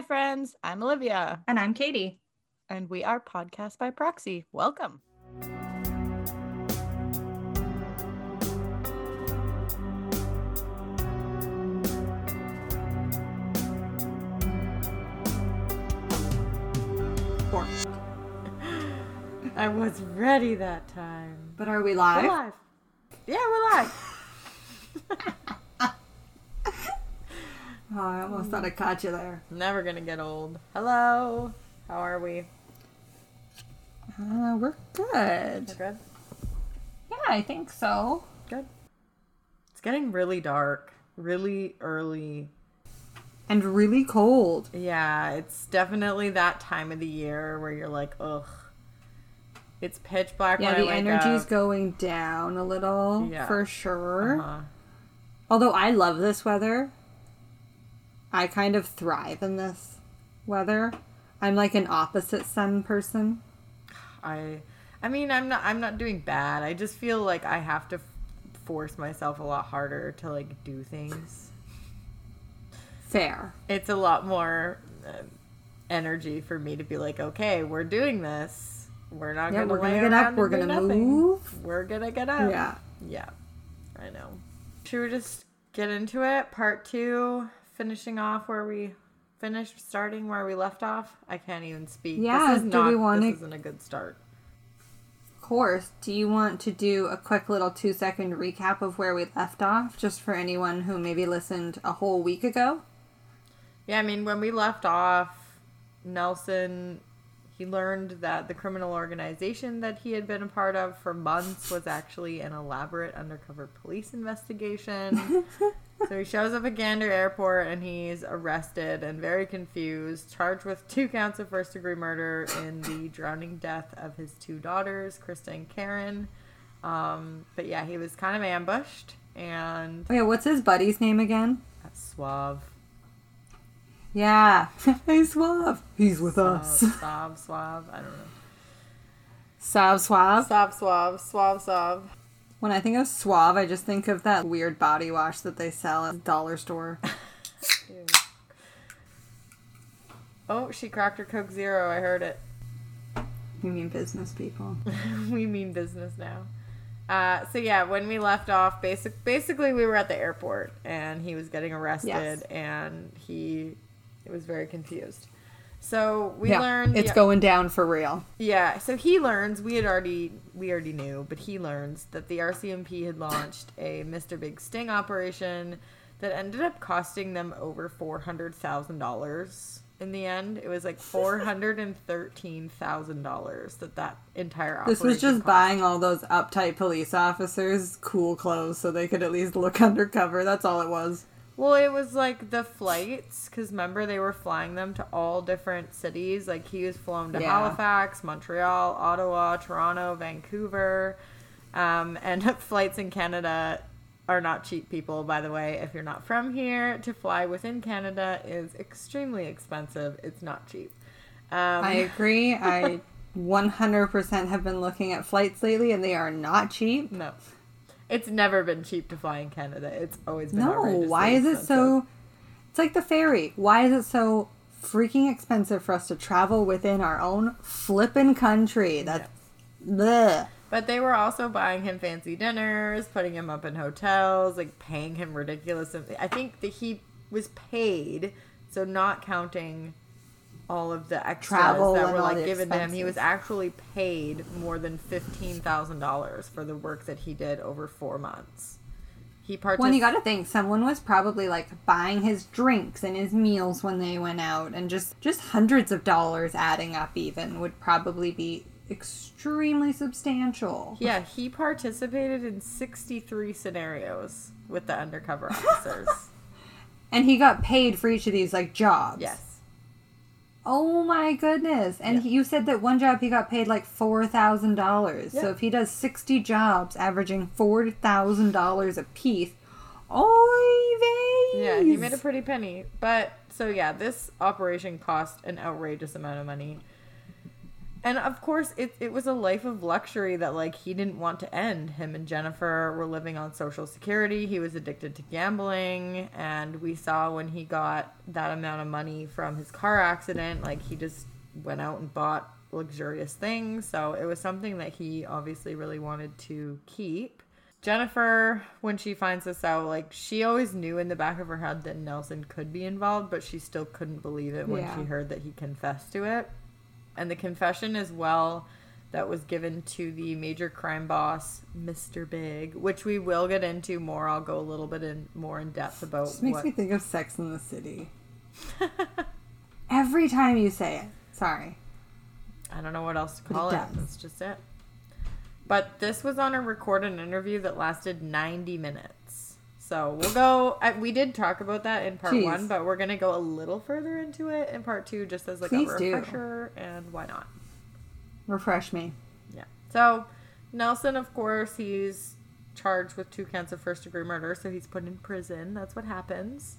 Hi, friends. I'm Olivia, And I'm Katie. and we are Podcast by Proxy. Welcome. Four. I was ready that time. But are we We're live? live. Yeah, we're live. Oh, I almost thought I caught you there. Never gonna get old. Hello. How are we? Uh, we're good. We're good. Yeah, I think so. Good. It's getting really dark, really early. And really cold. Yeah, it's definitely that time of the year where you're like, ugh. It's pitch black. Yeah, the energy's up. going down a little Yeah. for sure. Uh-huh. Although I love this weather. I kind of thrive in this weather. I'm like an opposite sun person. I, I mean, I'm not. I'm not doing bad. I just feel like I have to f- force myself a lot harder to like do things. Fair. It's a lot more uh, energy for me to be like, okay, we're doing this. We're not Yeah, gonna. we're gonna lay get up, we're gonna nothing. move. We're gonna get up. Yeah. Yeah, I know. Should we just get into it? Part two, finishing off where we finished, starting where we left off. I can't even speak. Yeah, this is do not. we wanna- This isn't a good start. Of course. Do you want to do a quick little two second recap of where we left off, just for anyone who maybe listened a whole week ago? Yeah, I mean, when we left off, Nelson, he learned that the criminal organization that he had been a part of for months was actually an elaborate undercover police investigation. so he shows up at Gander Airport and he's arrested and very confused, charged with two counts of first degree murder in the drowning death of his two daughters, Krista and Karen. Um, but yeah, he was kind of ambushed and Oh yeah, what's his buddy's name again? suave. Yeah. hey Suave. He's with Suave, us. suave, suave. I don't know. Suave Suave. Suave, suave, suave, suave. When I think of Suave, I just think of that weird body wash that they sell at the dollar store. Oh, she cracked her Coke Zero. I heard it. You mean business people. we mean business now. Uh, so yeah, when we left off, basic basically we were at the airport and he was getting arrested Yes. and he was very confused. So we yeah, learned it's yeah, going down for real. Yeah, so he learns we had already we already knew, but he learns that the RCMP had launched a Mr. Big Sting operation that ended up costing them over four hundred thousand dollars. In the end, it was like four hundred and thirteen thousand dollars that that entire operation. This was just cost. buying all those uptight police officers cool clothes so they could at least look undercover. That's all it was. Well, it was like the flights, because remember they were flying them to all different cities. Like he was flown to Yeah. Halifax, Montreal, Ottawa, Toronto, Vancouver, um, and flights in Canada are not cheap. People, by the way, if you're not from here, to fly within Canada is extremely expensive. It's not cheap. Um, I agree. I 100% have been looking at flights lately and they are not cheap. no, it's never been cheap to fly in Canada. It's always been No, why is it expensive. so. It's like the ferry. Why is it so freaking expensive for us to travel within our own flippin' country? That's. Bleh. But they were also buying him fancy dinners, putting him up in hotels, like paying him ridiculous. I think that he was paid, so not counting all of the extras Travel that were like given to him. He was actually paid more than fifteen thousand dollars for the work that he did over four months. He participated. When you gotta think, someone was probably like buying his drinks and his meals when they went out, and just just hundreds of dollars adding up even would probably be extremely substantial. Yeah, he participated in sixty-three scenarios with the undercover officers. And he got paid for each of these like jobs. yes. Oh my goodness! And Yeah. he, you said that one job he got paid like four thousand dollars. So if he does sixty jobs, averaging four thousand dollars a piece, oy vey! Yeah, he made a pretty penny. But so yeah, this operation cost an outrageous amount of money. And of course, it, it was a life of luxury that, like, he didn't want to end. Him and Jennifer were living on Social Security. He was addicted to gambling. And we saw when he got that amount of money from his car accident, like, he just went out and bought luxurious things. So it was something that he obviously really wanted to keep. Jennifer, when she finds this out, like she always knew in the back of her head that Nelson could be involved, but she still couldn't believe it when Yeah. she heard that he confessed to it. And the confession as well that was given to the major crime boss, Mr. Big, which we will get into more. I'll go a little bit in more in depth about This makes what me think of Sex in the City. Every time you say it. Sorry. I don't know what else to But it call it. That's just it. But this was on a recorded interview that lasted 90 minutes. So we'll go. I, we did talk about that in part Jeez. one, but we're going to go a little further into it in part two just as like Please a do. refresher. And why not? Refresh me. Yeah. So Nelson, of course, he's charged with two counts of first degree murder, so he's put in prison. That's what happens.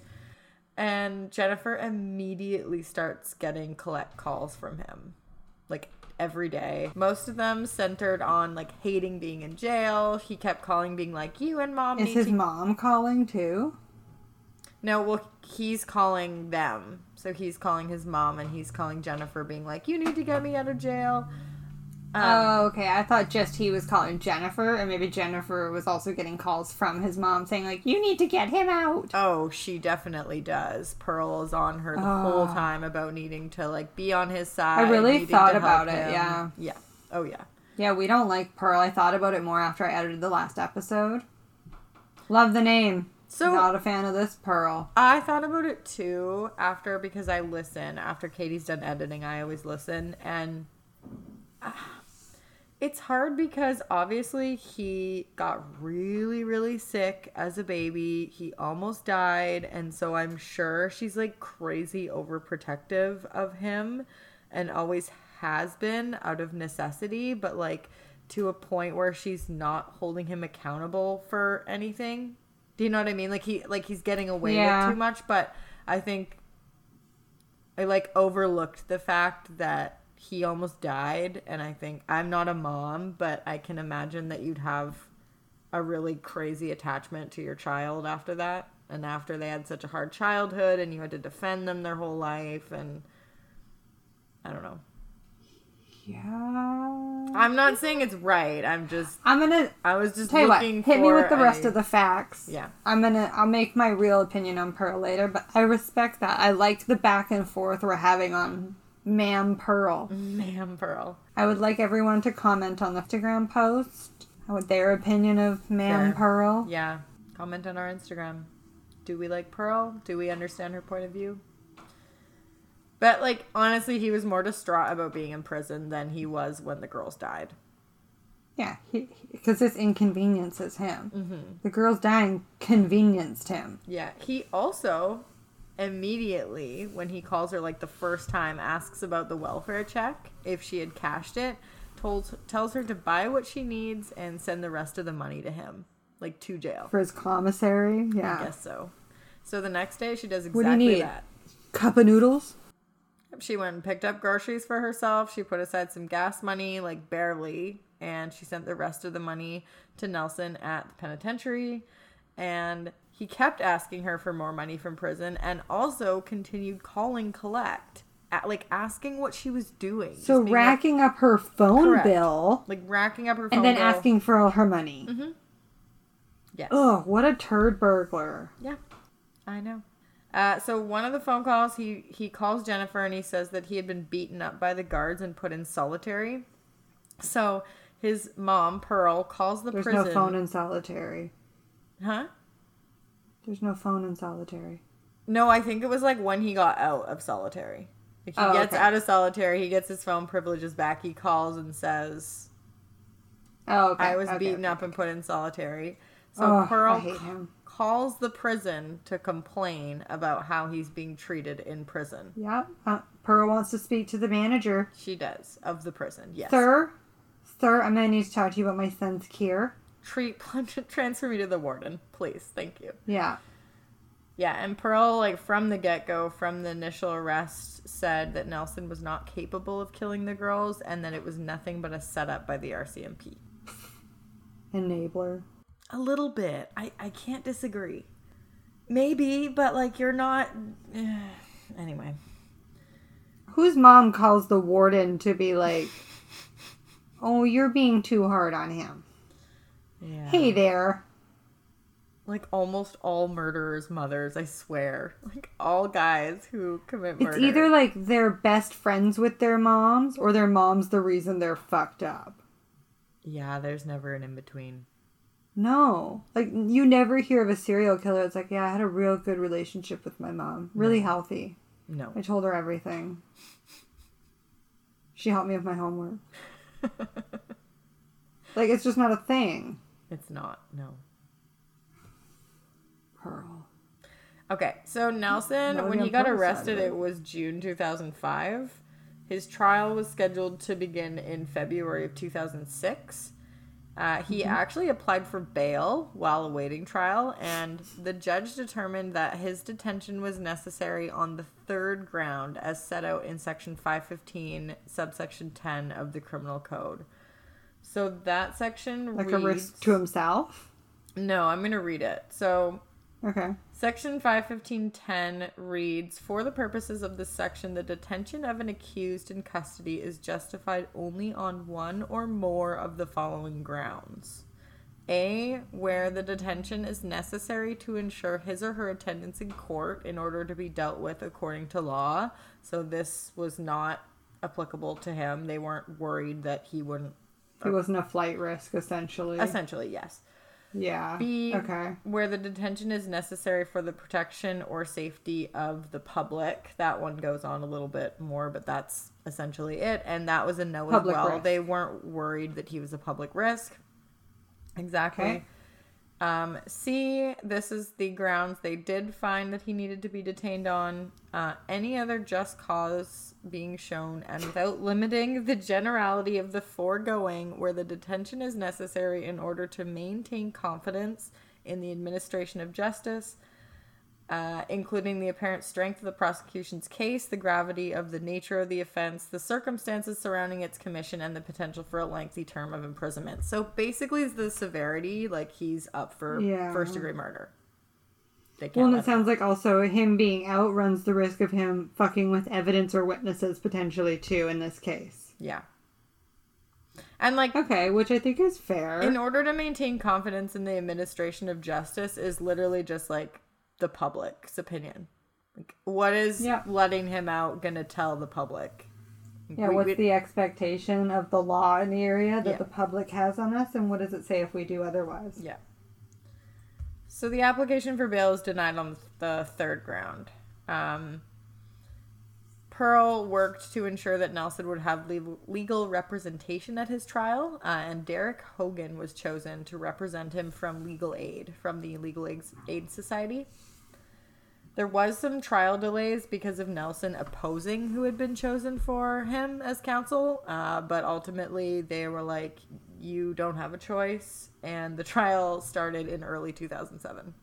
And Jennifer immediately starts getting collect calls from him. Every day. Most of them centered on like hating being in jail. He kept calling being like, You and mom Is his to mom calling too? No, well, he's calling them. So he's calling his mom and he's calling Jennifer, being like, You need to get me out of jail. Um, oh, okay. I thought just he was calling Jennifer, and maybe Jennifer was also getting calls from his mom saying, like, you need to get him out. Oh, she definitely does. Pearl is on her the whole Oh. time about needing to like be on his side. I really thought about it, him. yeah. Yeah. Oh yeah. Yeah, we don't like Pearl. I thought about it more after I edited the last episode. Love the name. So Not a fan of this Pearl. I thought about it too after because I listen after Katie's done editing. I always listen and it's hard because obviously he got really really sick as a baby. He almost died and so I'm sure she's like crazy overprotective of him and always has been out of necessity, but like to a point where she's not holding him accountable for anything. Do you know what I mean? Like he like he's getting away Yeah. with too much, but I think I like overlooked the fact that he almost died and I think I'm not a mom, but I can imagine that you'd have a really crazy attachment to your child after that and after they had such a hard childhood and you had to defend them their whole life and I don't know. Yeah. I'm not saying it's right. I'm just I'm gonna I was just tell you what. Hit me with the rest a- of the facts. Yeah. I'm gonna. I'll make my real opinion on Pearl later, but I respect that. I liked the back and forth we're having on Ma'am Pearl. Ma'am Pearl. I would like everyone to comment on the Instagram post what their opinion of Ma'am Fair. Pearl. Yeah. Comment on our Instagram. Do we like Pearl? Do we understand her point of view? But like honestly, he was more distraught about being in prison than he was when the girls died. Yeah, because this inconveniences him. Mm-hmm. The girls dying convenienced him. Yeah. He also immediately when he calls her like the first time asks about the welfare check if she had cashed it told tells her to buy what she needs and send the rest of the money to him like to jail For his commissary, Yeah. i guess so so the next day she does What do you exactly need? that Cup of noodles? She went and picked up groceries for herself. She put aside some gas money, like barely, and she sent the rest of the money to Nelson at the penitentiary. And he kept asking her for more money from prison and also continued calling collect, at, like asking what she was doing. So being like- racking up her phone Correct. bill like, racking up her phone and then bill. asking for all her money. Mm-hmm. Yes. Ugh, what a turd burglar. Yeah, I know. Uh, so one of the phone calls, he he calls Jennifer and he says that he had been beaten up by the guards and put in solitary. So his mom Pearl calls the There's prison. no phone in solitary. Huh? There's no phone in solitary. No, I think it was like when he got out of solitary. Like he Oh, gets okay. out of solitary, he gets his phone privileges back. He calls and says, Oh, okay. "I was okay, beaten up and put in solitary." So Ugh, Pearl I hate him. calls the prison to complain about how he's being treated in prison. Yeah. Uh, Pearl wants to speak to the manager. She does of the prison. Yes. Sir, sir, I'm gonna need to talk to you about my son's cure. Treat transfer me to the warden please thank you Yeah. Yeah, and Pearl, like from the get go, from the initial arrest, said that Nelson was not capable of killing the girls and that it was nothing but a setup by the RCMP. Enabler. A little bit. I, I can't disagree. Maybe, but like you're not. Eh, anyway. Whose mom calls the warden to be like, oh, you're being too hard on him? Yeah. Hey there. Like almost all murderers' mothers, I swear. Like all guys who commit murder. It's either like they're best friends with their moms or their mom's the reason they're fucked up. Yeah, there's never an in between. No. Like you never hear of a serial killer. It's like, yeah, I had a real good relationship with my mom. Really healthy. No. I told her everything. She helped me with my homework. like it's just not a thing. It's not. No. Pearl. Okay, so Nelson, when he got arrested, it? it was June 2005. His trial was scheduled to begin in February of 2006. Uh, he Mm-hmm. actually applied for bail while awaiting trial, and the judge determined that his detention was necessary on the third ground as set out in Section 515, subsection 10 of the Criminal Code. So that section Like reads. a risk to himself. No, I'm going to read it. So Okay. Section 515.10 reads For the purposes of this section, the detention of an accused in custody is justified only on one or more of the following grounds. A, where the detention is necessary to ensure his or her attendance in court in order to be dealt with according to law. So this was not applicable to him. They weren't worried that he wouldn't. He wasn't a flight risk, essentially. Essentially, yes. yeah. B, Okay. where the detention is necessary for the protection or safety of the public. That one goes on a little bit more, but that's essentially it. And that was a no Public as well. risk. They weren't worried that he was a public risk. Exactly. Okay. Um, C, this is the grounds they did find that he needed to be detained on. Uh, any other just cause being shown, and without limiting the generality of the foregoing, where the detention is necessary in order to maintain confidence in the administration of justice, uh, including the apparent strength of the prosecution's case, the gravity of the nature of the offense, the circumstances surrounding its commission, and the potential for a lengthy term of imprisonment. So basically, it's the severity, like he's up for Yeah. first degree murder. Well, and it sounds like also him being out runs the risk of him fucking with evidence or witnesses potentially too in this case. yeah. And like Okay, which I think is fair. in order to maintain confidence in the administration of justice is literally just like the public's opinion. Like, what is Yeah. letting him out gonna tell the public? yeah, We- what's we- the expectation of the law in the area that Yeah. the public has on us, and what does it say if we do otherwise? Yeah. So the application for bail is denied on the third ground. Um, Pearl worked to ensure that Nelson would have le- legal representation at his trial, uh, and Derek Hogan was chosen to represent him from legal aid from the Legal Aid Society. There was some trial delays because of Nelson opposing who had been chosen for him as counsel, uh, but ultimately they were like, "You don't have a choice," and the trial started in early 2007.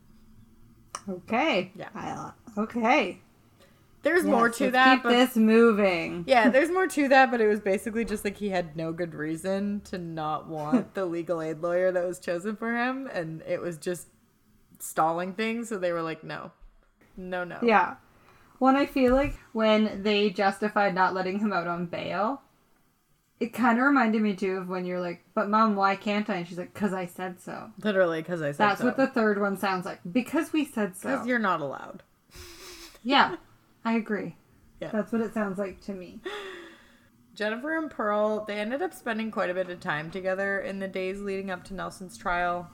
Okay. Yeah. I, okay. There's more to that, Keep but this moving. yeah, there's more to that, but it was basically just like he had no good reason to not want the legal aid lawyer that was chosen for him, and it was just stalling things. So they were like, "No, no, no." Yeah. When I feel like when they justified not letting him out on bail, it kind of reminded me too of when you're like, "But mom, why can't I?" And she's like, "Cause I said so." literally because I said That's so. what the third one sounds like. Because we said so. because you're not allowed. Yeah, I agree. Yeah. That's what it sounds like to me. Jennifer and Pearl, they ended up spending quite a bit of time together in the days leading up to Nelson's trial.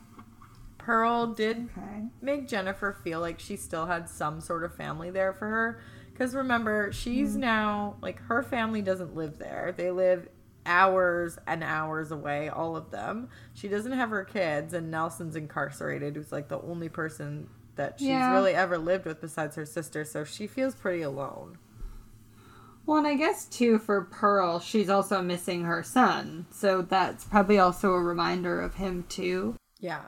Pearl did Okay. make Jennifer feel like she still had some sort of family there for her. Because remember, she's mm-hmm. now, like, her family doesn't live there. They live hours and hours away, all of them. She doesn't have her kids, and Nelson's incarcerated, who's, like, the only person that she's Yeah. really ever lived with besides her sister. So she feels pretty alone. Well, and I guess too for Pearl, she's also missing her son, so that's probably also a reminder of him too. Yeah.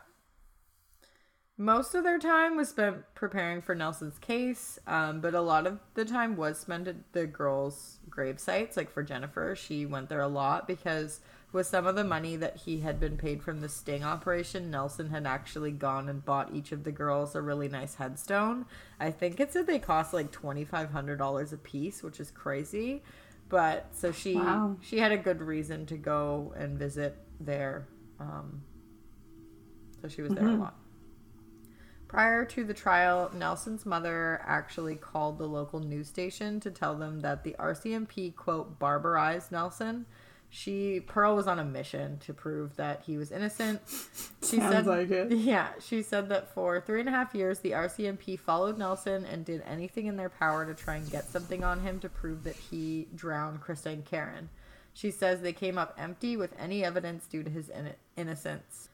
Most of their time was spent preparing for Nelson's case, um, but a lot of the time was spent at the girls' grave sites. Like for Jennifer, she went there a lot because with some of the money that he had been paid from the sting operation, Nelson had actually gone and bought each of the girls a really nice headstone. I think it said they cost like twenty five hundred dollars a piece, which is crazy. But so she Wow. she had a good reason to go and visit there. Um, so she was there a lot. Prior to the trial, Nelson's mother actually called the local news station to tell them that the RCMP, quote, barbarized Nelson. She, Pearl was on a mission to prove that he was innocent. She Sounds said, like it. Yeah, she said that for three and a half years, the RCMP followed Nelson and did anything in their power to try and get something on him to prove that he drowned Krista and Karen. She says they came up empty with any evidence due to his in- innocence.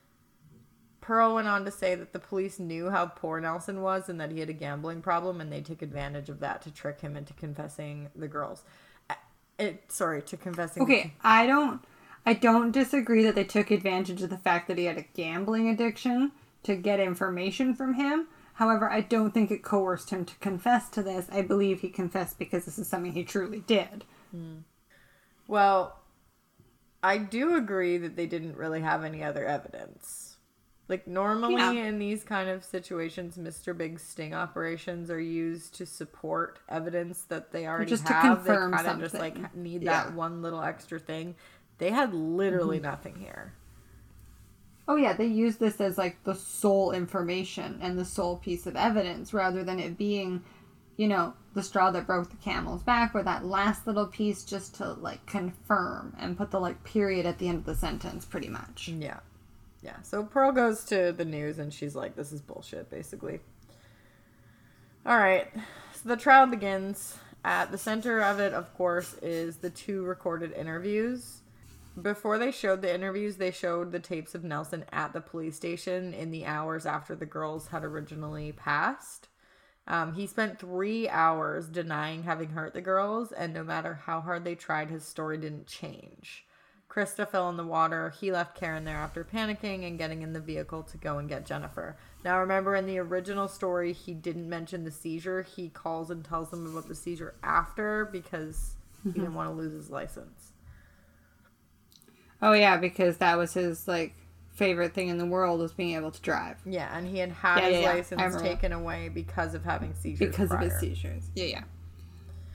Pearl went on to say that the police knew how poor Nelson was and that he had a gambling problem, and they took advantage of that to trick him into confessing the girls. Uh, It, sorry, to confessing. Okay, I don't I don't disagree that they took advantage of the fact that he had a gambling addiction to get information from him. However, I don't think it coerced him to confess to this. I believe he confessed because this is something he truly did. Well, I do agree that they didn't really have any other evidence. Like normally Yeah. in these kind of situations, Mr. Big sting operations are used to support evidence that they already Just to have. confirm they kind of just like need Yeah. that one little extra thing. They had literally Mm-hmm. nothing here. Oh yeah, they use this as like the sole information and the sole piece of evidence rather than it being, you know, the straw that broke the camel's back or that last little piece just to like confirm and put the like period at the end of the sentence pretty much. Yeah. Yeah. So Pearl goes to the news and she's like, this is bullshit, basically. All right. So the trial begins. At the center of it, of course, is the two recorded interviews. Before they showed the interviews, they showed the tapes of Nelson at the police station in the hours after the girls had originally passed. Um, he spent three hours denying having hurt the girls, and no matter how hard they tried, his story didn't change. Krista fell in the water. He left Karen there after panicking and getting in the vehicle to go and get Jennifer. Now, remember in the original story, he didn't mention the seizure. He calls and tells them about the seizure after because he mm-hmm. didn't want to lose his license. Oh yeah, because that was his like favorite thing in the world was being able to drive Yeah, and he had had Yeah, his yeah, yeah. License remember. taken away because of having seizures. because of his seizures. Yeah, yeah.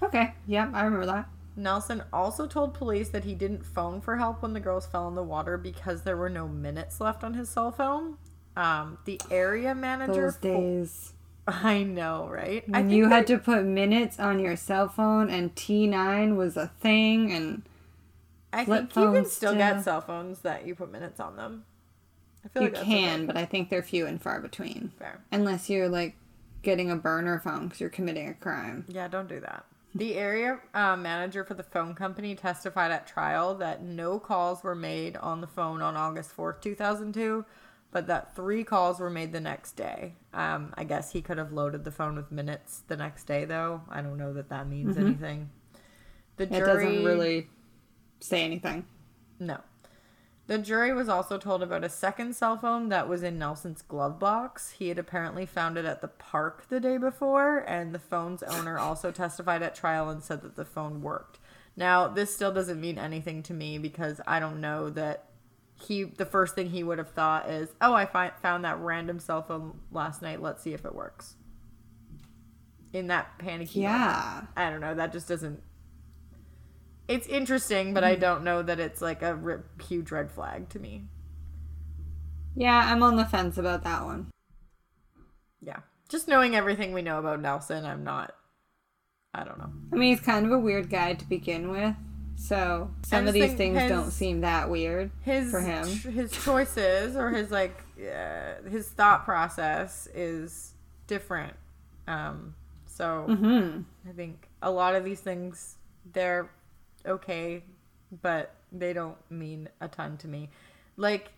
Okay, yeah, I remember that. Nelson also told police that he didn't phone for help when the girls fell in the water because there were no minutes left on his cell phone. Um, the area manager. Those fo- days I know, right? I when think you had to put minutes on your cell phone and T9 was a thing and I think you can still still. get cell phones that you put minutes on them. I feel you like can, but I think they're few and far between. Fair. Unless you're like getting a burner phone because you're committing a crime. Yeah, don't do that. The area uh, manager for the phone company testified at trial that no calls were made on the phone on August 4th, 2002, but that three calls were made the next day. Um, I guess he could have loaded the phone with minutes the next day, though. I don't know that that means anything. The Mm-hmm. It doesn't really say anything. No. The jury was also told about a second cell phone that was in Nelson's glove box. He had apparently found it at the park the day before, and the phone's owner also testified at trial and said that the phone worked. Now, this still doesn't mean anything to me because I don't know that he the first thing he would have thought is, "Oh, I found that random cell phone last night. Let's see if it works." In that panicky moment. Yeah. I don't know. That just doesn't. It's interesting, but I Hmm. don't know that it's like a huge red flag to me. Yeah, I'm on the fence about that one. Yeah, just knowing everything we know about Nelson, I'm not. I don't know. I mean, he's kind of a weird guy to begin with. So some of these things his- don't seem that weird His for him. ch- his choices or his like uh, his thought process is different. Um, so hmm I think a lot of these things they're okay, but they don't mean a ton to me. Like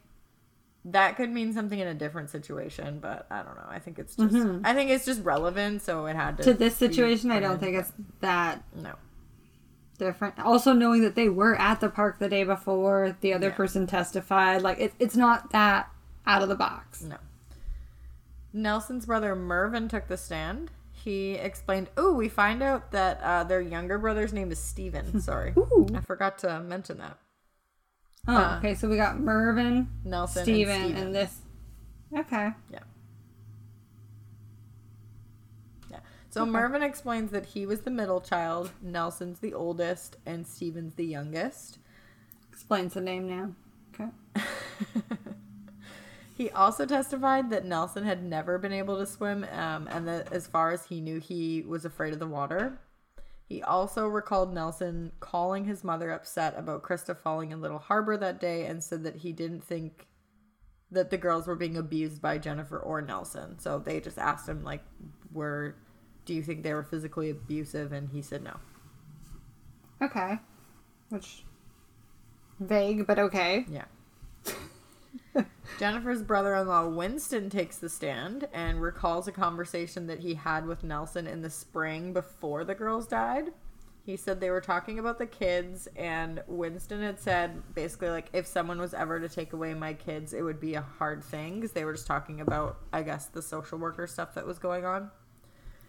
that could mean something in a different situation, but I don't know. I think it's just I think it's just relevant, so it had to Mm-hmm. To this situation, I don't in, think it's that no. different. Also, knowing that they were at the park the day before, the other Yeah. person testified, like it, it's not that out of the box. No. Nelson's brother Mervyn took the stand. He explained, "Oh, we find out that uh, their younger brother's name is Stephen. Sorry, Ooh. I forgot to mention that. Oh, Uh, okay. So we got Mervyn, Nelson, Stephen, and and, this. Okay. Yeah. Yeah. So Mervyn explains that he was the middle child, Nelson's the oldest, and Stephen's the youngest. Explains the name now. Okay. He also testified that Nelson had never been able to swim, um, and that as far as he knew, he was afraid of the water. He also recalled Nelson calling his mother upset about Krista falling in Little Harbor that day and said that he didn't think that the girls were being abused by Jennifer or Nelson. So they just asked him, like, were, do you think they were physically abusive? And he said no. Okay. Which vague, but okay. Yeah. Jennifer's brother in law, Winston, takes the stand and recalls a conversation that he had with Nelson in the spring before the girls died. He said they were talking about the kids, and Winston had said basically, like, if someone was ever to take away my kids, it would be a hard thing because they were just talking about, I guess, the social worker stuff that was going on.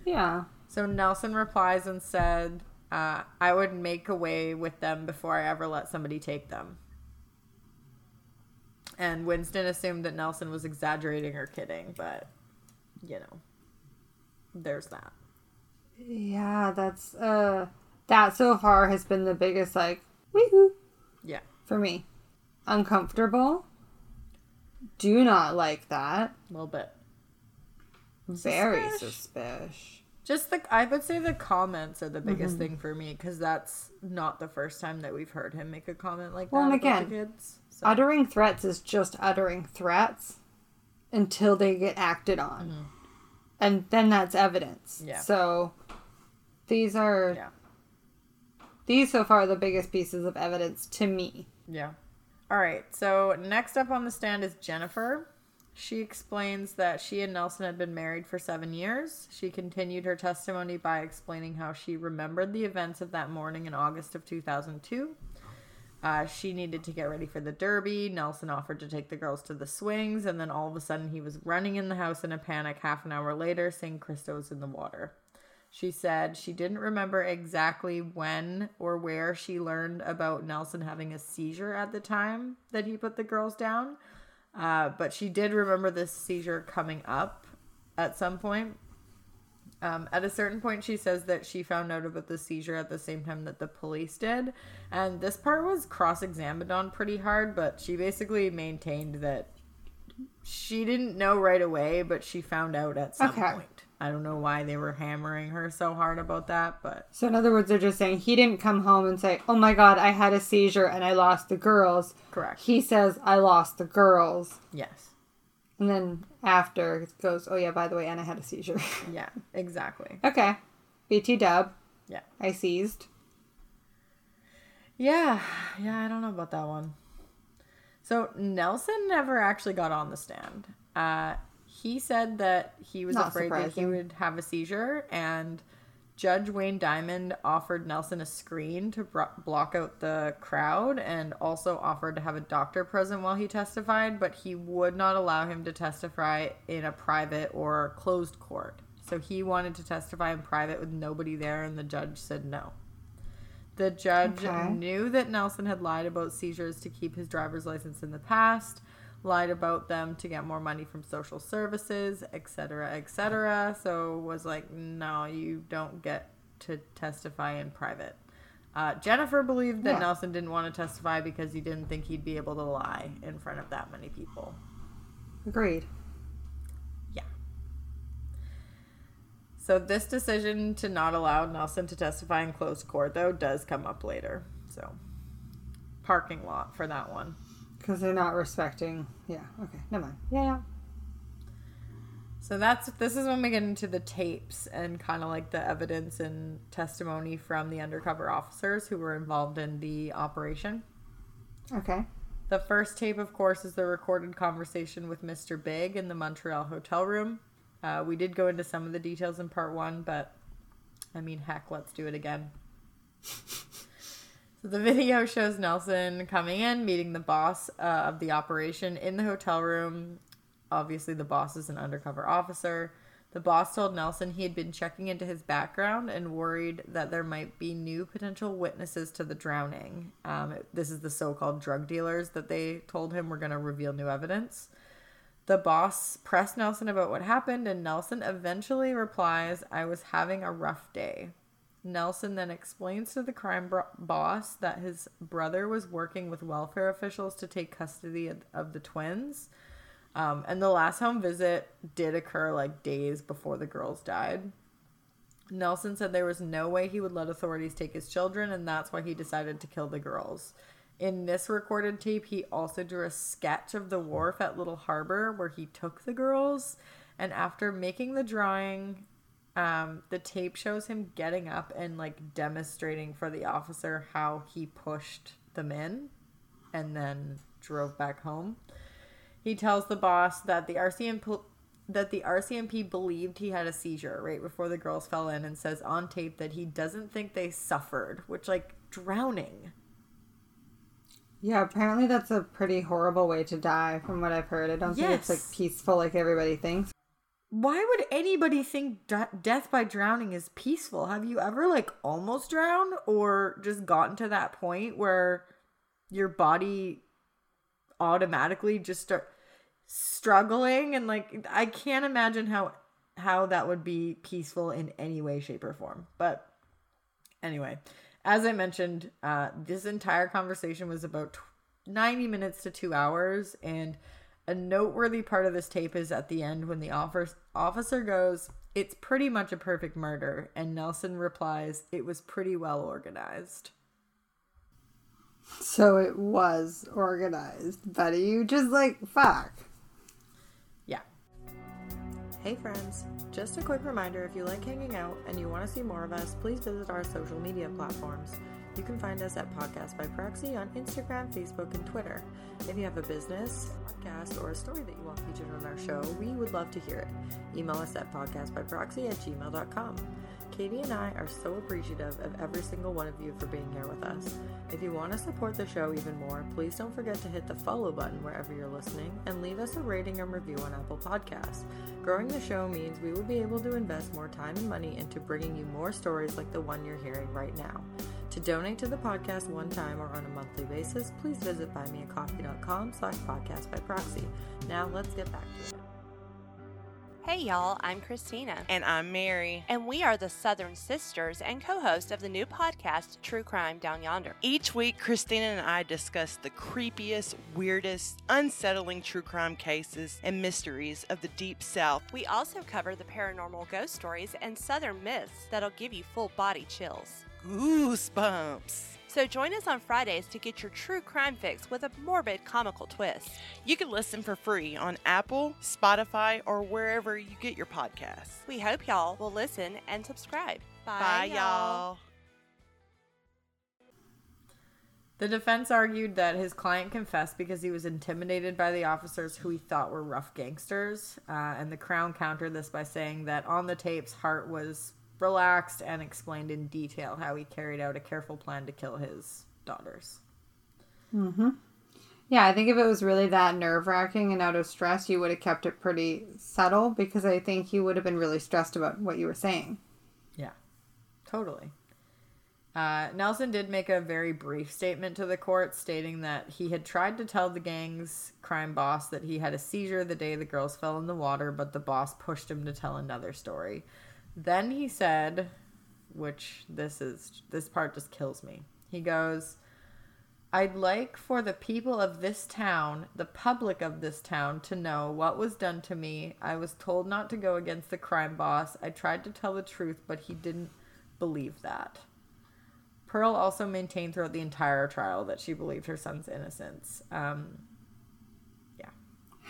Yeah. So Nelson replies and said, uh, I would make away with them before I ever let somebody take them. And Winston assumed that Nelson was exaggerating or kidding, but, you know, there's that. Yeah, that's uh that so far has been the biggest like woohoo Yeah. for me. Uncomfortable. Do not like that. A little bit. Very suspicious. Just the, I would say the comments are the biggest thing for me because that's not the first time that we've heard him make a comment like Well, that about again, kids. So, Uttering threats is just uttering threats until they get acted on. And then that's evidence. Mm-hmm. Yeah. So these are yeah. these so far are the biggest pieces of evidence to me. Yeah. All right. So next up on the stand is Jennifer. She explains that she and Nelson had been married for seven years. She continued her testimony by explaining how she remembered the events of that morning in August of 2002. Uh, she needed to get ready for the derby. Nelson offered to take the girls to the swings, and then all of a sudden he was running in the house in a panic half an hour later, saying Krista was in the water. She said she didn't remember exactly when or where she learned about Nelson having a seizure at the time that he put the girls down, uh, but she did remember this seizure coming up at some point. Um, at a certain point, she says that she found out about the seizure at the same time that the police did. And this part was cross examined on pretty hard, but she basically maintained that she didn't know right away, but she found out at some Okay. point. I don't know why they were hammering her so hard about that, but So in other words, they're just saying he didn't come home and say, "Oh my God, I had a seizure and I lost the girls." correct. He says, "I lost the girls," Yes. And then after it goes, "Oh yeah, by the way, Anna had a seizure." Yeah, exactly. okay, BT Dub. Yeah. I seized. Yeah, yeah, I don't know about that one. So Nelson never actually got on the stand. Uh, he said that he was Not afraid that he would have a seizure, and Judge Wayne Diamond offered Nelson a screen to bro- block out the crowd, and also offered to have a doctor present while he testified, but he would not allow him to testify in a private or closed court. So he wanted to testify in private with nobody there, and the judge said no. The judge Okay. knew that Nelson had lied about seizures to keep his driver's license in the past, lied about them to get more money from social services, etc., etc. So was like, no, you don't get to testify in private. Uh, Jennifer believed that Yeah. Nelson didn't want to testify because he didn't think he'd be able to lie in front of that many people. Agreed. Yeah. So this decision to not allow Nelson to testify in closed court, though, does come up later. So parking lot for that one. Because they're not respecting. Yeah. Okay. Never mind. Yeah. Yeah. So that's this is when we get into the tapes and kind of like the evidence and testimony from the undercover officers who were involved in the operation. Okay. The first tape, of course, is the recorded conversation with Mr. Big in the Montreal hotel room. Uh, we did go into some of the details in part one, but I mean, heck, let's do it again. the video shows Nelson coming in, meeting the boss uh, of the operation in the hotel room. obviously the boss is an undercover officer. The boss told Nelson he had been checking into his background and worried that there might be new potential witnesses to the drowning. Um, this is the so called drug dealers that they told him were going to reveal new evidence. The boss pressed Nelson about what happened, and Nelson eventually replies, I was having a rough day. Nelson then explains to the crime bro- boss that his brother was working with welfare officials to take custody of, of the twins. Um, and the last home visit did occur like days before the girls died. Nelson said there was no way he would let authorities take his children, and that's why he decided to kill the girls. In this recorded tape, he also drew a sketch of the wharf at Little Harbor where he took the girls. And after making the drawing, um, the tape shows him getting up and like demonstrating for the officer how he pushed them in and then drove back home. He tells the boss that the RCMP that the RCMP believed he had a seizure right before the girls fell in and says on tape that he doesn't think they suffered, which like drowning. Yeah, apparently that's a pretty horrible way to die from what I've heard. I don't think it's like peaceful like everybody thinks. Why would anybody think de- death by drowning is peaceful? Have you ever like almost drowned or just gotten to that point where your body automatically just start struggling and like I can't imagine how how that would be peaceful in any way shape or form. But anyway, as I mentioned, uh this entire conversation was about tw- 90 minutes to 2 hours and a noteworthy part of this tape is at the end when the officer officer goes, "It's pretty much a perfect murder," and Nelson replies, "It was pretty well organized." So it was organized, buddy. You just like fuck. Yeah. Hey friends, just a quick reminder if you like hanging out and you want to see more of us, please visit our social media platforms. You can find us at Podcast by Proxy on Instagram, Facebook, and Twitter. If you have a business, podcast, or a story that you want featured on our show, we would love to hear it. Email us at podcastbyproxy at gmail.com. Katie and I are so appreciative of every single one of you for being here with us. If you want to support the show even more, please don't forget to hit the follow button wherever you're listening and leave us a rating and review on Apple Podcasts. Growing the show means we will be able to invest more time and money into bringing you more stories like the one you're hearing right now. To donate to the podcast one time or on a monthly basis, please visit buymeacoffee.com slash podcast by proxy. Now let's get back to it. Hey y'all, I'm Christina. And I'm Mary. And we are the Southern Sisters and co host of the new podcast, True Crime Down Yonder. Each week, Christina and I discuss the creepiest, weirdest, unsettling true crime cases and mysteries of the Deep South. We also cover the paranormal ghost stories and Southern myths that'll give you full body chills. Goosebumps. So join us on Fridays to get your true crime fix with a morbid comical twist. You can listen for free on Apple, Spotify, or wherever you get your podcasts. We hope y'all will listen and subscribe. Bye, Bye y'all. The defense argued that his client confessed because he was intimidated by the officers who he thought were rough gangsters. Uh, and the Crown countered this by saying that on the tapes, Hart was relaxed and explained in detail how he carried out a careful plan to kill his daughters. Hmm. Yeah, I think if it was really that nerve wracking and out of stress, you would have kept it pretty subtle because I think you would have been really stressed about what you were saying. Yeah, totally. Uh, Nelson did make a very brief statement to the court stating that he had tried to tell the gang's crime boss that he had a seizure the day the girls fell in the water, but the boss pushed him to tell another story. Then he said, which this is this part just kills me. He goes, I'd like for the people of this town, the public of this town, to know what was done to me. I was told not to go against the crime boss. I tried to tell the truth, but he didn't believe that. Pearl also maintained throughout the entire trial that she believed her son's innocence. Um,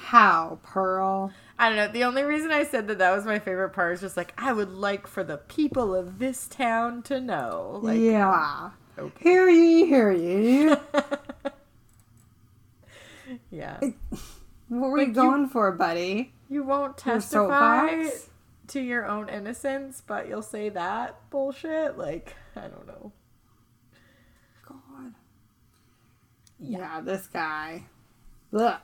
How, Pearl? I don't know. The only reason I said that that was my favorite part is just like, I would like for the people of this town to know. Like, yeah. Ah. okay. Hear ye, hear ye. Yeah. what were you Like you- going for, buddy? You won't testify to your own innocence, but you'll say that bullshit. Like, I don't know. God. Yeah, this guy. Ugh.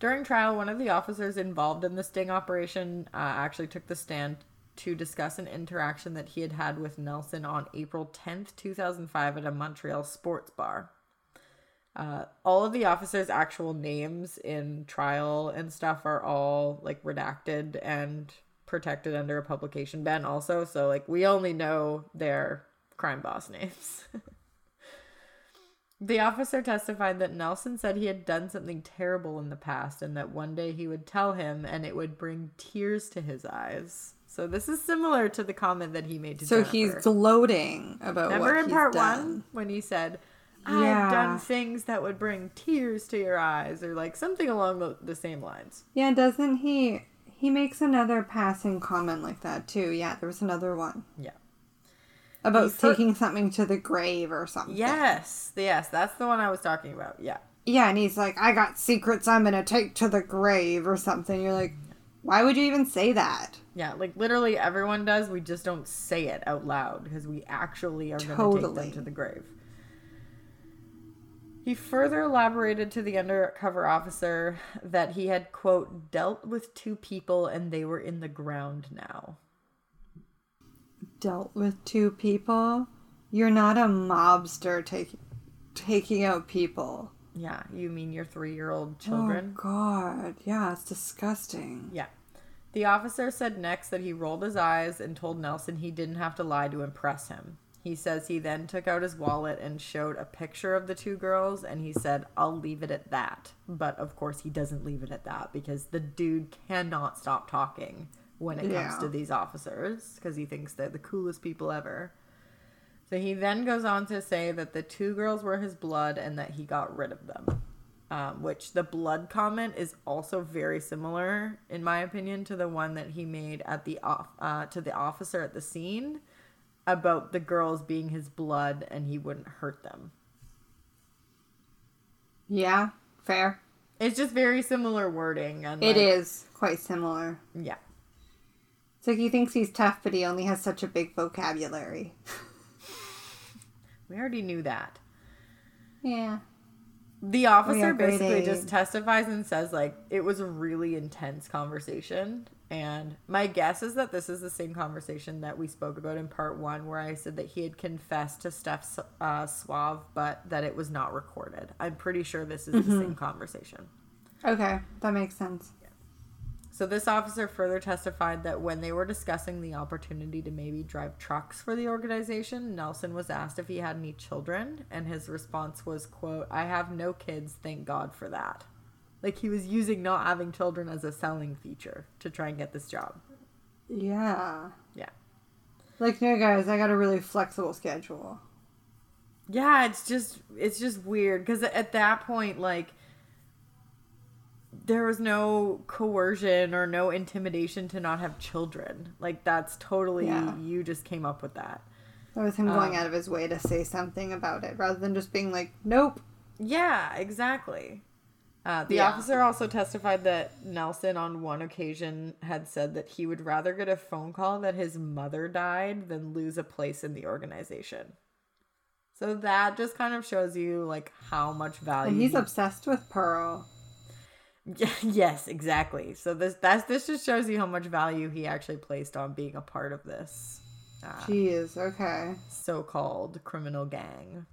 During trial, one of the officers involved in the sting operation uh, actually took the stand to discuss an interaction that he had had with Nelson on April 10th, 2005, at a Montreal sports bar. Uh, all of the officers' actual names in trial and stuff are all like redacted and protected under a publication ban, also. So, like, we only know their crime boss names. The officer testified that Nelson said he had done something terrible in the past and that one day he would tell him and it would bring tears to his eyes. So this is similar to the comment that he made to So Jennifer. he's gloating about Remember what in he's part done. one when he said, I've Yeah. done things that would bring tears to your eyes or like something along the, the same lines. Yeah, doesn't he? He makes another passing comment like that too. Yeah, there was another one Yeah. About He fir- taking something to the grave or something. Yes. Yes, that's the one I was talking about. Yeah. Yeah, and he's like, I got secrets I'm gonna take to the grave or something. You're like, why would you even say that? Yeah, like literally everyone does. We just don't say it out loud because we actually are going to take Totally. them to the grave. He further elaborated to the undercover officer that he had, quote, dealt with two people and they were in the ground now. Dealt with two people. You're not a mobster taking taking out people. Yeah, you mean your three year old oh, children? Oh God, yeah, it's disgusting. Yeah. The officer said next that he rolled his eyes and told Nelson he didn't have to lie to impress him. He says he then took out his wallet and showed a picture of the two girls and he said, I'll leave it at that. But of course, he doesn't leave it at that because the dude cannot stop talking when it comes Yeah. to these officers because he thinks they're the coolest people ever. So he then goes on to say that the two girls were his blood and that he got rid of them. Um, which the blood comment is also very similar, in my opinion, to the one that he made at the off uh, to the officer at the scene about the girls being his blood and he wouldn't hurt them. Yeah, fair. It's just very similar wording, and It like, is quite similar. yeah. Like he thinks he's tough, but he only has such a big vocabulary. We already knew that. Yeah. The officer basically just testifies and says like it was a really intense conversation and my guess is that this is the same conversation that we spoke about in part one where I said that he had confessed to Steph uh, Suave but that it was not recorded. I'm pretty sure this is Mm-hmm. the same conversation. Okay, that makes sense. So this officer further testified that when they were discussing the opportunity to maybe drive trucks for the organization, Nelson was asked if he had any children, and his response was, quote, I have no kids, thank God for that. Like he was using not having children as a selling feature to try and get this job. Yeah. Yeah. Like, no, guys, I got a really flexible schedule. Yeah, it's just it's just weird because at that point, like, there was no coercion or no intimidation to not have children. Like that's totally Yeah. you just came up with that. That was him going Um, out of his way to say something about it rather than just being like, nope. Yeah, exactly. Uh, the Yeah. officer also testified that Nelson, on one occasion, had said that he would rather get a phone call that his mother died than lose a place in the organization. So that just kind of shows you like how much value. And he's he- obsessed with Pearl. yes, exactly. So this that's this just shows you how much value he actually placed on being a part of this uh, Jeez, okay. so-called criminal gang.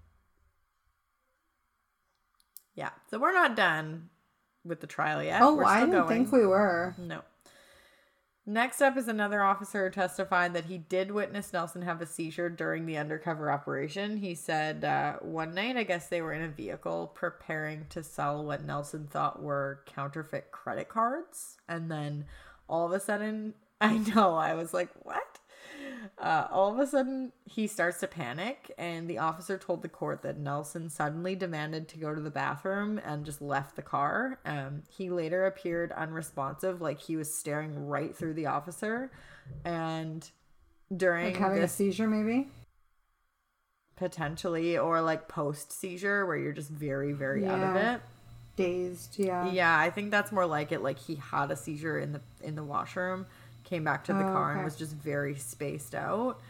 Yeah, so we're not done with the trial yet. Oh, I didn't going. think we were. No. Next up is another officer who testified that he did witness Nelson have a seizure during the undercover operation. He said uh, one night, I guess they were in a vehicle preparing to sell what Nelson thought were counterfeit credit cards. And then all of a sudden, I know, I was like, what? Uh, all of a sudden, he starts to panic, and the officer told the court that Nelson suddenly demanded to go to the bathroom and just left the car. Um, he later appeared unresponsive, like he was staring right through the officer. And during Like having a seizure, maybe? potentially, or like post seizure, where you're just very, very out of it. Dazed, yeah. Yeah, I think that's more like it. Like he had a seizure in the in the washroom, came back to the Oh, car, and was just very spaced out.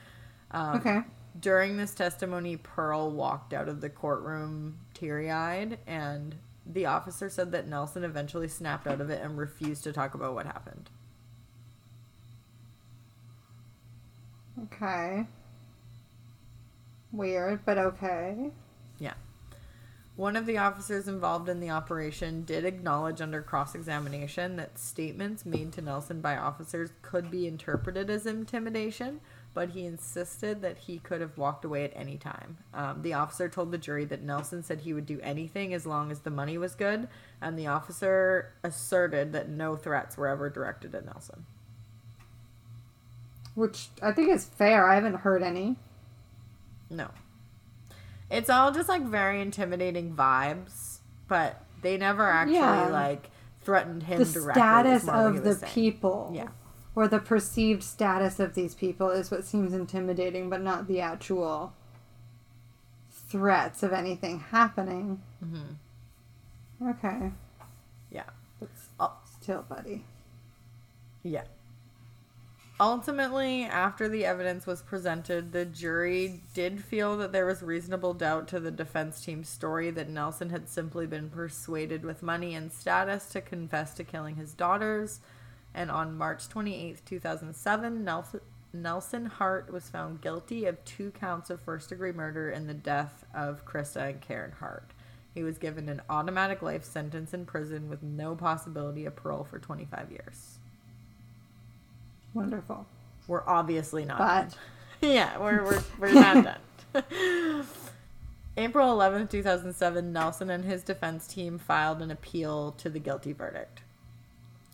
Um, Okay. During this testimony, Pearl walked out of the courtroom teary eyed, and the officer said that Nelson eventually snapped out of it and refused to talk about what happened. Okay. Weird, but okay. Yeah. One of the officers involved in the operation did acknowledge under cross examination that statements made to Nelson by officers could be interpreted as intimidation, but he insisted that he could have walked away at any time. Um, the officer told the jury that Nelson said he would do anything as long as the money was good, and the officer asserted that no threats were ever directed at Nelson. Which I think is fair. I haven't heard any. No. It's all just like very intimidating vibes, but they never actually Yeah. like threatened him The directly. status more what he of the saying. people. Yeah. Or the perceived status of these people is what seems intimidating, but not the actual threats of anything happening. Mm-hmm. Okay. Yeah. But Oh. still, buddy. Yeah. Ultimately, after the evidence was presented, the jury did feel that there was reasonable doubt to the defense team's story that Nelson had simply been persuaded with money and status to confess to killing his daughters. And on March 28th, 2007, Nelson, Nelson Hart was found guilty of two counts of first degree murder in the death of Krista and Karen Hart. He was given an automatic life sentence in prison with no possibility of parole for 25 years. Wonderful. We're obviously not. But done. yeah, we're we're, we're not done. April 11th, 2007, Nelson and his defense team filed an appeal to the guilty verdict.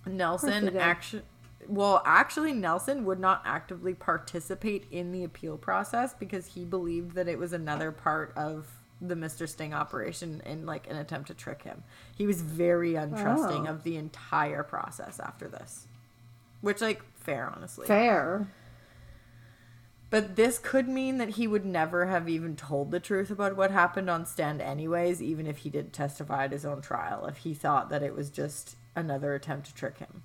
Nelson actually well, actually Nelson would not actively participate in the appeal process because he believed that it was another part of the Mr. Sting operation in like an attempt to trick him. He was very untrusting Oh. of the entire process after this. Which like fair honestly. fair. But this could mean that he would never have even told the truth about what happened on stand, anyways, even if he did testify at his own trial, if he thought that it was just another attempt to trick him.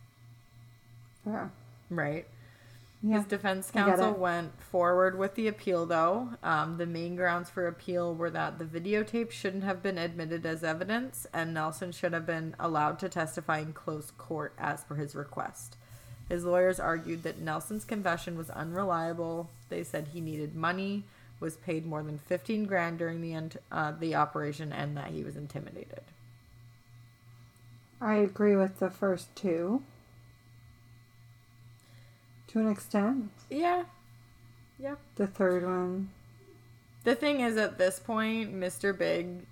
Fair. Right? Yeah. His defense counsel went forward with the appeal, though. Um, the main grounds for appeal were that the videotape shouldn't have been admitted as evidence, and Nelson should have been allowed to testify in closed court as per his request. His lawyers argued that Nelson's confession was unreliable. They said he needed money, was paid more than 15 grand during the end, uh, the operation, and that he was intimidated. I agree with the first two. To an extent. Yeah. Yeah. The third one. The thing is, at this point, Mr. Big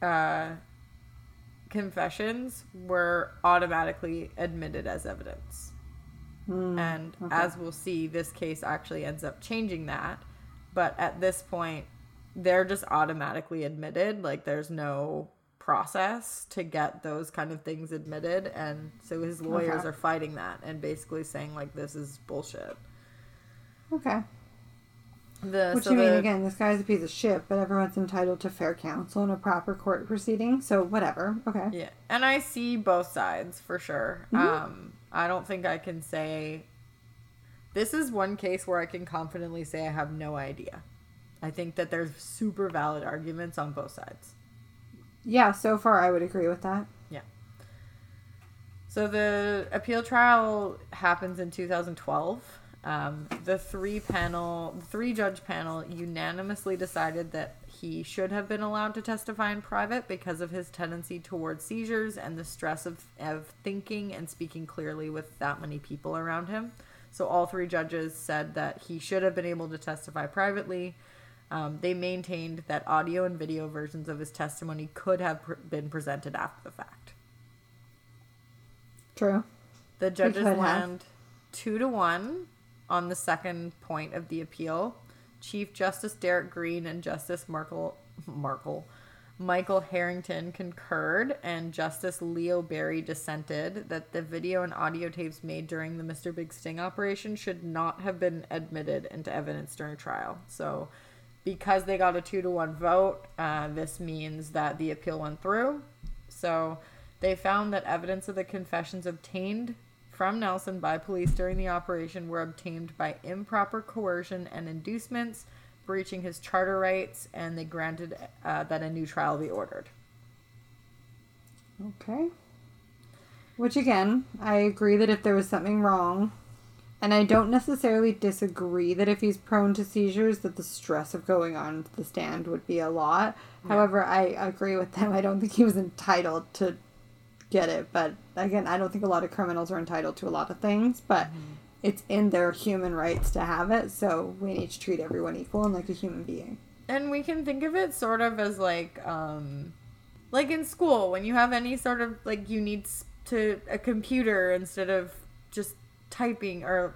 uh, confessions were automatically admitted as evidence. Hmm, And okay. as we'll see, this case actually ends up changing that. But at this point, they're just automatically admitted. Like, there's no process to get those kind of things admitted. And so his lawyers Okay. are fighting that and basically saying, like, this is bullshit. Okay. The, Which so you mean the- again, this guy's a piece of shit, but everyone's entitled to fair counsel and a proper court proceeding, so whatever. Okay. Yeah, and I see both sides for sure. Mm-hmm. Um, I don't think I can say this is one case where I can confidently say I have no idea. I think that there's super valid arguments on both sides. Yeah, so far I would agree with that. Yeah. So the appeal trial happens in 2012. Um, the three panel, three judge panel unanimously decided that he should have been allowed to testify in private because of his tendency towards seizures and the stress of, of thinking and speaking clearly with that many people around him. So all three judges said that he should have been able to testify privately. Um, they maintained that audio and video versions of his testimony could have pr- been presented after the fact. True. The judges land two to one on the second point of the appeal. Chief Justice Derek Green and Justice Markle, Markle, Michael Harrington concurred, and Justice Leo Barry dissented that the video and audio tapes made during the Mr. Big Sting operation should not have been admitted into evidence during trial. So, because they got a two to one vote, uh, this means that the appeal went through. So, they found that evidence of the confessions obtained from Nelson by police during the operation were obtained by improper coercion and inducements, breaching his charter rights, and they granted uh, that a new trial be ordered. Okay. Which again, I agree that if there was something wrong, and I don't necessarily disagree that if he's prone to seizures, that the stress of going on the stand would be a lot. However, I agree with them. I don't think he was entitled to get it. But again, I don't think a lot of criminals are entitled to a lot of things. But it's in their human rights to have it. So we need to treat everyone equal and like a human being. And we can think of it sort of as like, um, like in school when you have any sort of like you need to a computer instead of just typing or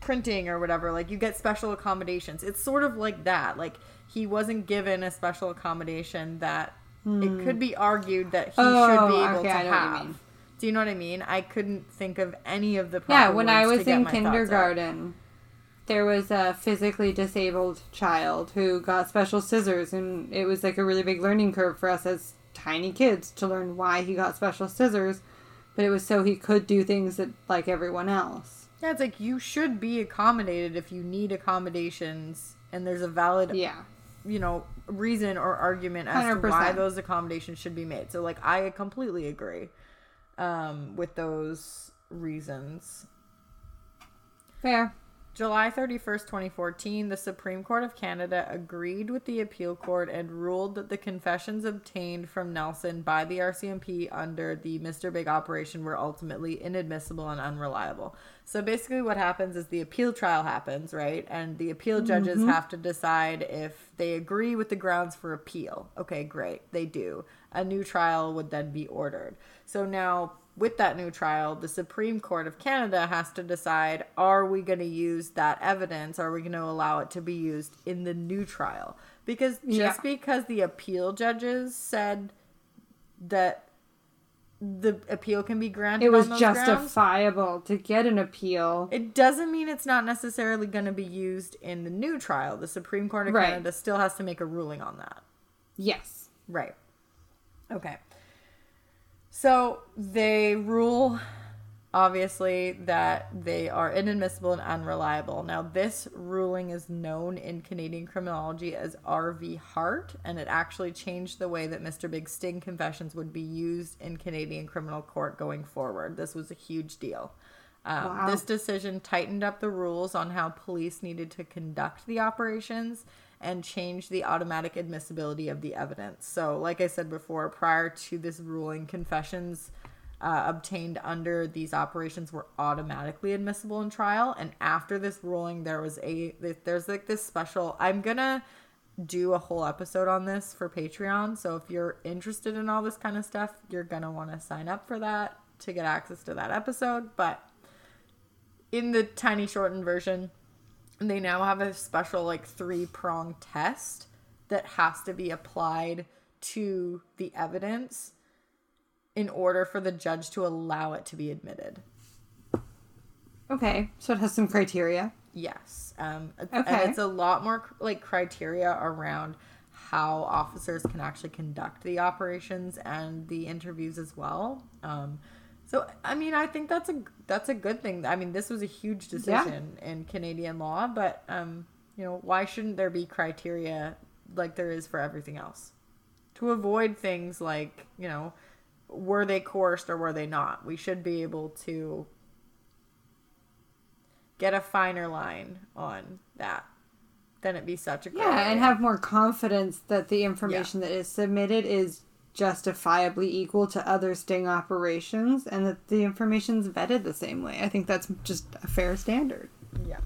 printing or whatever. Like you get special accommodations. It's sort of like that. Like he wasn't given a special accommodation that it hmm. could be argued that he should be Oh, able okay, to I know what you have. mean. Do you know what I mean? I couldn't think of any of the problems. Yeah, when I was in my thoughts out. kindergarten, there was a physically disabled child who got special scissors, and it was like a really big learning curve for us as tiny kids to learn why he got special scissors. But it was so he could do things that like everyone else. Yeah, it's like you should be accommodated if you need accommodations and there's a valid Yeah. You know reason or argument as to 100%. why those accommodations should be made so like i completely agree um with those reasons Fair. July 31st, 2014, the Supreme Court of Canada agreed with the appeal court and ruled that the confessions obtained from Nelson by the RCMP under the Mr. Big operation were ultimately inadmissible and unreliable. So basically, what happens is the appeal trial happens, right? And the appeal judges mm-hmm. have to decide if they agree with the grounds for appeal. Okay, great. They do. A new trial would then be ordered. So now with that new trial, the Supreme Court of Canada has to decide are we going to use that evidence? Are we going to allow it to be used in the new trial? Because just Yeah. because the appeal judges said that the appeal can be granted It was those grounds, justifiable to get an appeal. it doesn't mean it's not necessarily going to be used in the new trial. The Supreme Court of Right. Canada still has to make a ruling on that. Yes. Right. Okay. So they rule, obviously, that they are inadmissible and unreliable. Now, this ruling is known in Canadian criminology as R.V. Hart, and it actually changed the way that Mr. Big Sting confessions would be used in Canadian criminal court going forward. This was a huge deal. Um, Wow. This decision tightened up the rules on how police needed to conduct the operations and change the automatic admissibility of the evidence. So, like I said before, prior to this ruling, confessions uh, obtained under these operations were automatically admissible in trial. And after this ruling, there was a there's like this special. I'm gonna do a whole episode on this for Patreon. So if you're interested in all this kind of stuff, you're gonna want to sign up for that to get access to that episode. But in the tiny shortened version, they now have a special like three prong test that has to be applied to the evidence in order for the judge to allow it to be admitted. Okay. So it has some criteria. Yes. Um, and Okay. it's a lot more like criteria around how officers can actually conduct the operations and the interviews as well. Um, so I mean, I think that's a that's a good thing. I mean, this was a huge decision in Canadian law, but um, you know, why shouldn't there be criteria like there is for everything else to avoid things like you know, were they coerced or were they not? We should be able to get a finer line on that than it be such a Yeah, and have more confidence that the information that is submitted is justifiably equal to other sting operations and that the information's vetted the same way. I think that's just a fair standard. yeah.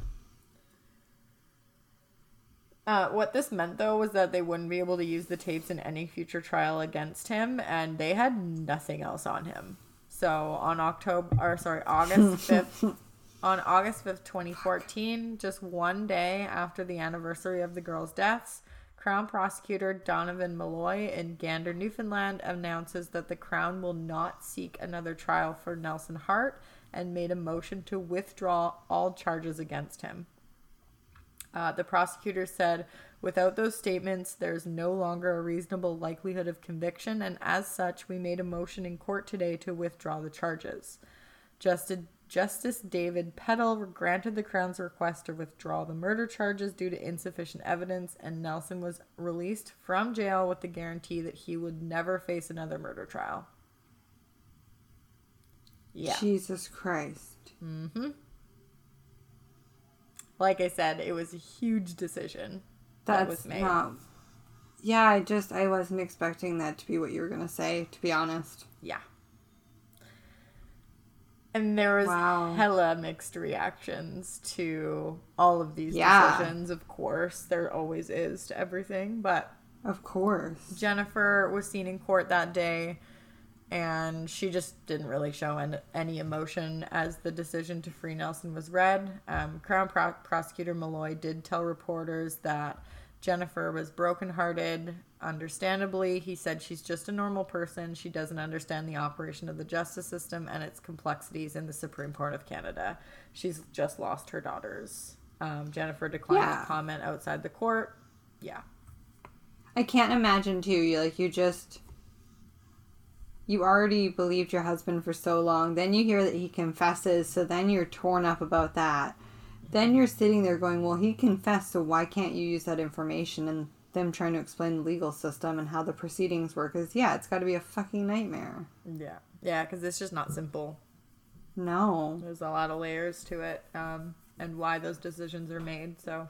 Uh, what this meant though was that they wouldn't be able to use the tapes in any future trial against him, and they had nothing else on him. So on October, or sorry, August fifth, on August fifth, twenty fourteen, just one day after the anniversary of the girls' deaths, Crown Prosecutor Donovan Molloy in Gander, Newfoundland, announces that the Crown will not seek another trial for Nelson Hart and made a motion to withdraw all charges against him. Uh, the prosecutor said, without those statements, there's no longer a reasonable likelihood of conviction, and as such, we made a motion in court today to withdraw the charges. Justice, Justice David Peddle granted the Crown's request to withdraw the murder charges due to insufficient evidence, and Nelson was released from jail with the guarantee that he would never face another murder trial. Yeah. Jesus Christ. Mm-hmm. Like I said, it was a huge decision that was made. not. Yeah, I just I wasn't expecting that to be what you were gonna say. To be honest. Yeah. And there was Wow. hella mixed reactions to all of these Yeah. decisions, of course. There always is to everything. But Of course. Jennifer was seen in court that day, and she just didn't really show an, any emotion as the decision to free Nelson was read. Um, Crown Pro- Prosecutor Molloy did tell reporters that Jennifer was brokenhearted. Understandably, he said she's just a normal person. She doesn't understand the operation of the justice system and its complexities in the Supreme Court of Canada. She's just lost her daughters. Um, Jennifer declined Yeah. to comment outside the court. Yeah. I can't imagine too. You like you just you already believed your husband for so long. Then you hear that he confesses, so then you're torn up about that. Then you're sitting there going, "Well, he confessed, so why can't you use that information?" And them trying to explain the legal system and how the proceedings work is yeah, it's got to be a fucking nightmare. Yeah. Yeah, because it's just not simple. No. There's a lot of layers to it, um, and why those decisions are made. So,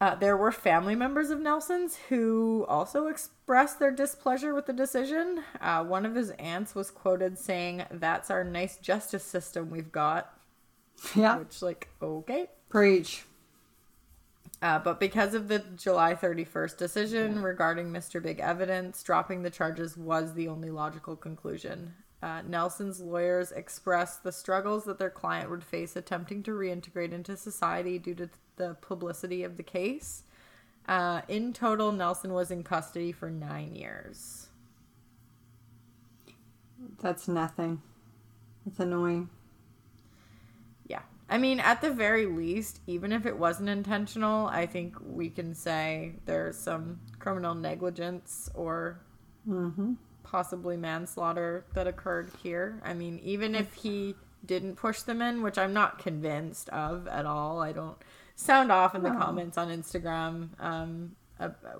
uh, there were family members of Nelson's who also expressed their displeasure with the decision. Uh, one of his aunts was quoted saying, "That's our nice justice system we've got," Yeah. which, like, okay. Preach. Uh, but because of the July 31st decision regarding Mr. Big Evidence, dropping the charges was the only logical conclusion. Uh, Nelson's lawyers expressed the struggles that their client would face attempting to reintegrate into society due to the publicity of the case. Uh, in total, Nelson was in custody for nine years. That's nothing. It's annoying. I mean, at the very least, even if it wasn't intentional, I think we can say there's some criminal negligence or Mm-hmm. possibly manslaughter that occurred here. I mean, even if he didn't push them in, which I'm not convinced of at all, I don't sound off in the comments on Instagram um,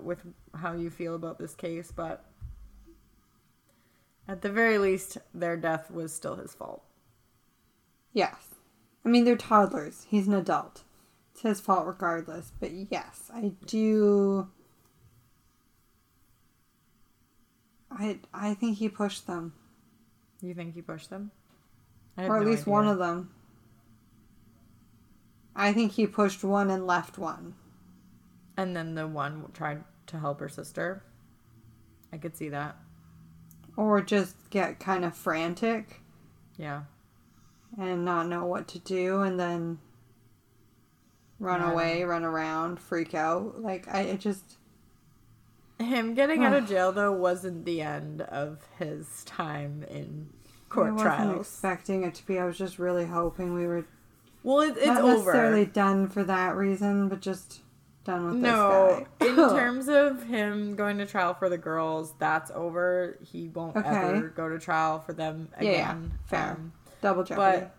with how you feel about this case, but at the very least, their death was still his fault. Yes. I mean, they're toddlers. He's an adult. It's his fault regardless. But yes, I do. I I think he pushed them, You think he pushed them? Or at no least idea. one of them. I think he pushed one and left one. And then the one tried to help her sister. I could see that. Or just get kind of frantic Yeah. And not know what to do and then run Yeah. away, run around, freak out. Like, I it just. Him getting out of jail though wasn't the end of his time in court I wasn't trials. expecting it to be. I was just really hoping we were well, it, it's not over. necessarily done for that reason, but just done with No, in terms of him going to trial for the girls, that's over. He won't Okay. ever go to trial for them Yeah, yeah, again. fair. Um, double jeopardy. but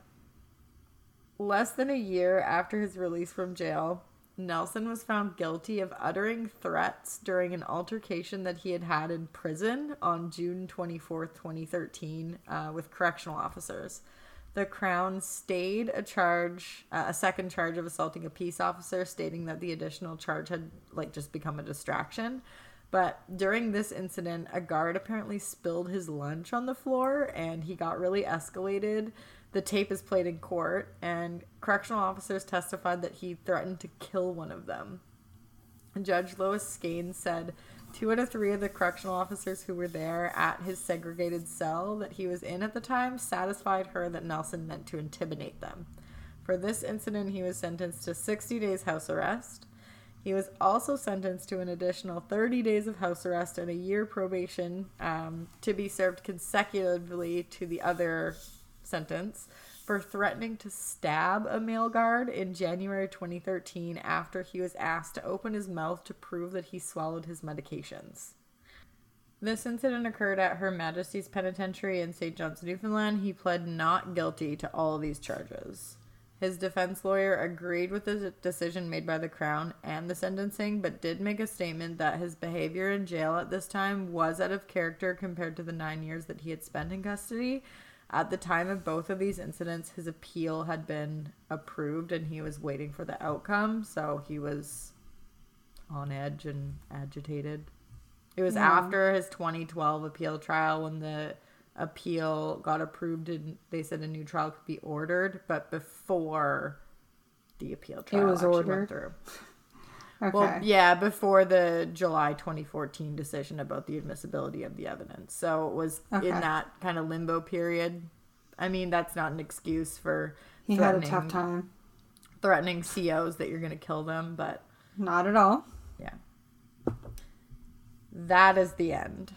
less than a year after his release from jail, Nelson was found guilty of uttering threats during an altercation that he had had in prison on June 24th, 2013, uh, with correctional officers. The Crown stayed a charge, uh, a second charge of assaulting a peace officer, stating that the additional charge had like just become a distraction. But during this incident, a guard apparently spilled his lunch on the floor and he got really escalated. The tape is played in court, and correctional officers testified that he threatened to kill one of them. Judge Lois Skanes said two out of three of the correctional officers who were there at his segregated cell that he was in at the time satisfied her that Nelson meant to intimidate them. For this incident, he was sentenced to 60 days house arrest. He was also sentenced to an additional 30 days of house arrest and a year probation um, to be served consecutively to the other sentence for threatening to stab a male guard in January 2013 after he was asked to open his mouth to prove that he swallowed his medications. This incident occurred at Her Majesty's Penitentiary in St. John's, Newfoundland. He pled not guilty to all of these charges. His defense lawyer agreed with the decision made by the Crown and the sentencing, but did make a statement that his behavior in jail at this time was out of character compared to the nine years that he had spent in custody. At the time of both of these incidents, his appeal had been approved and he was waiting for the outcome. So he was on edge and agitated. It was Yeah. after his 2012 appeal trial when the appeal got approved and they said a new trial could be ordered, but before the appeal trial was actually went ordered? through. Okay. Well, yeah, before the July 2014 decision about the admissibility of the evidence. So it was Okay. in that kind of limbo period. I mean, that's not an excuse for he had a threatening, tough time. threatening COs that you're going to kill them, but Not at all. yeah. That is the end.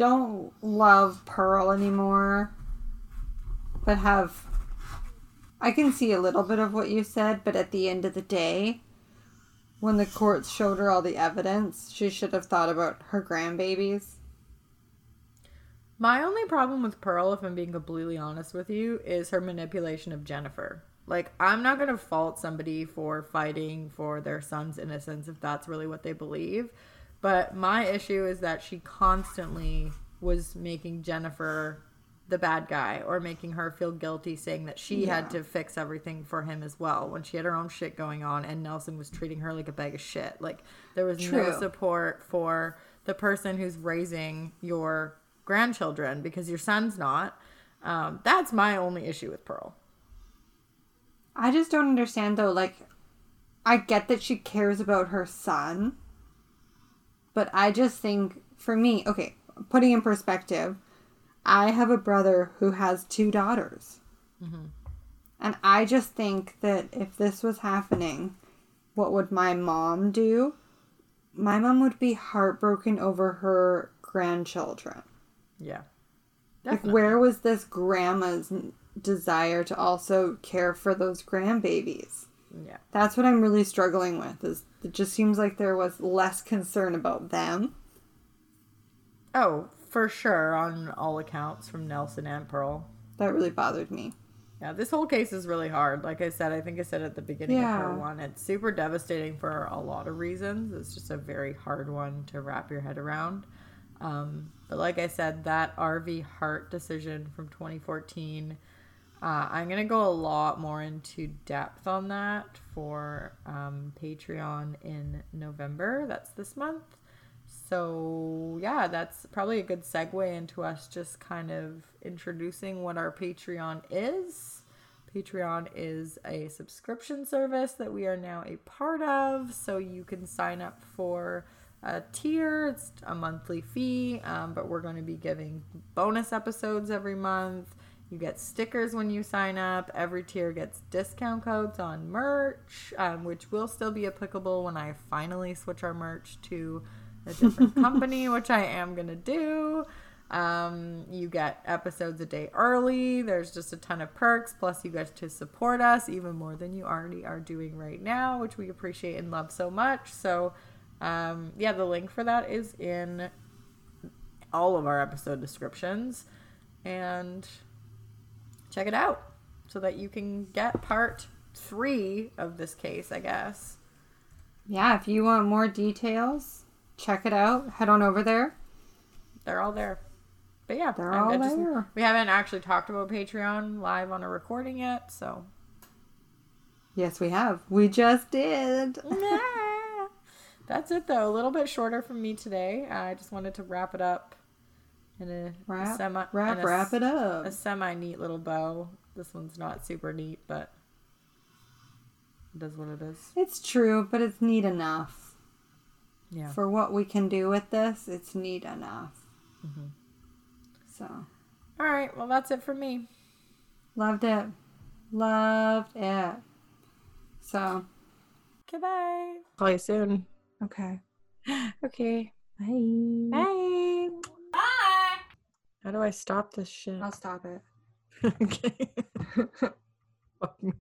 Don't love Pearl anymore, but have. I can see a little bit of what you said, but at the end of the day, when the courts showed her all the evidence, she should have thought about her grandbabies. My only problem with Pearl, if I'm being completely honest with you, is her manipulation of Jennifer. Like, I'm not going to fault somebody for fighting for their son's innocence if that's really what they believe. But my issue is that she constantly was making Jennifer the bad guy or making her feel guilty, saying that she had to fix everything for him as well when she had her own shit going on and Nelson was treating her like a bag of shit. Like, there was no support for the person who's raising your grandchildren because your son's not. Um, that's my only issue with Pearl. I just don't understand though. Like, I get that she cares about her son, but I just think, for me, okay, putting in perspective, I have a brother who has two daughters. Mm-hmm. And I just think that if this was happening, what would my mom do? My mom would be heartbroken over her grandchildren. Yeah. Like, where was this grandma's desire to also care for those grandbabies? Yeah. That's what I'm really struggling with. Is it just seems like there was less concern about them. Oh, for sure, on all accounts from Nelson and Pearl. That really bothered me. Yeah, this whole case is really hard. Like I said, I think I said at the beginning of her one, it's super devastating for a lot of reasons. It's just a very hard one to wrap your head around. Um, but like I said, that RV Hart decision from 2014, uh, I'm going to go a lot more into depth on that for um, Patreon in November. That's this month. So, yeah, that's probably a good segue into us just kind of introducing what our Patreon is. Patreon is a subscription service that we are now a part of. So, you can sign up for a tier, it's a monthly fee, um, but we're going to be giving bonus episodes every month. You get stickers when you sign up. Every tier gets discount codes on merch, um, which will still be applicable when I finally switch our merch to a different company, which I am going to do. Um, you get episodes a day early. There's just a ton of perks. Plus, you get to support us even more than you already are doing right now, which we appreciate and love so much. So, um, yeah, the link for that is in all of our episode descriptions. And check it out so that you can get part three of this case, I guess. Yeah, if you want more details, check it out. Head on over there. They're all there. But yeah, They're I- I all just- there. we haven't actually talked about Patreon live on a recording yet, so. Yes, we have. We just did. That's it though. A little bit shorter from me today. I just wanted to wrap it up in a Wrap, semi wrap, a, wrap it up. a semi neat little bow. This one's not super neat, but it is what it is. It's true, but it's neat enough. Yeah. For what we can do with this, it's neat enough. Mm-hmm. So, All right. Well, that's it for me. loved it. Loved it. So, Goodbye. Call you soon. okay. Okay. Bye. Bye. How do I stop this shit? I'll stop it. okay.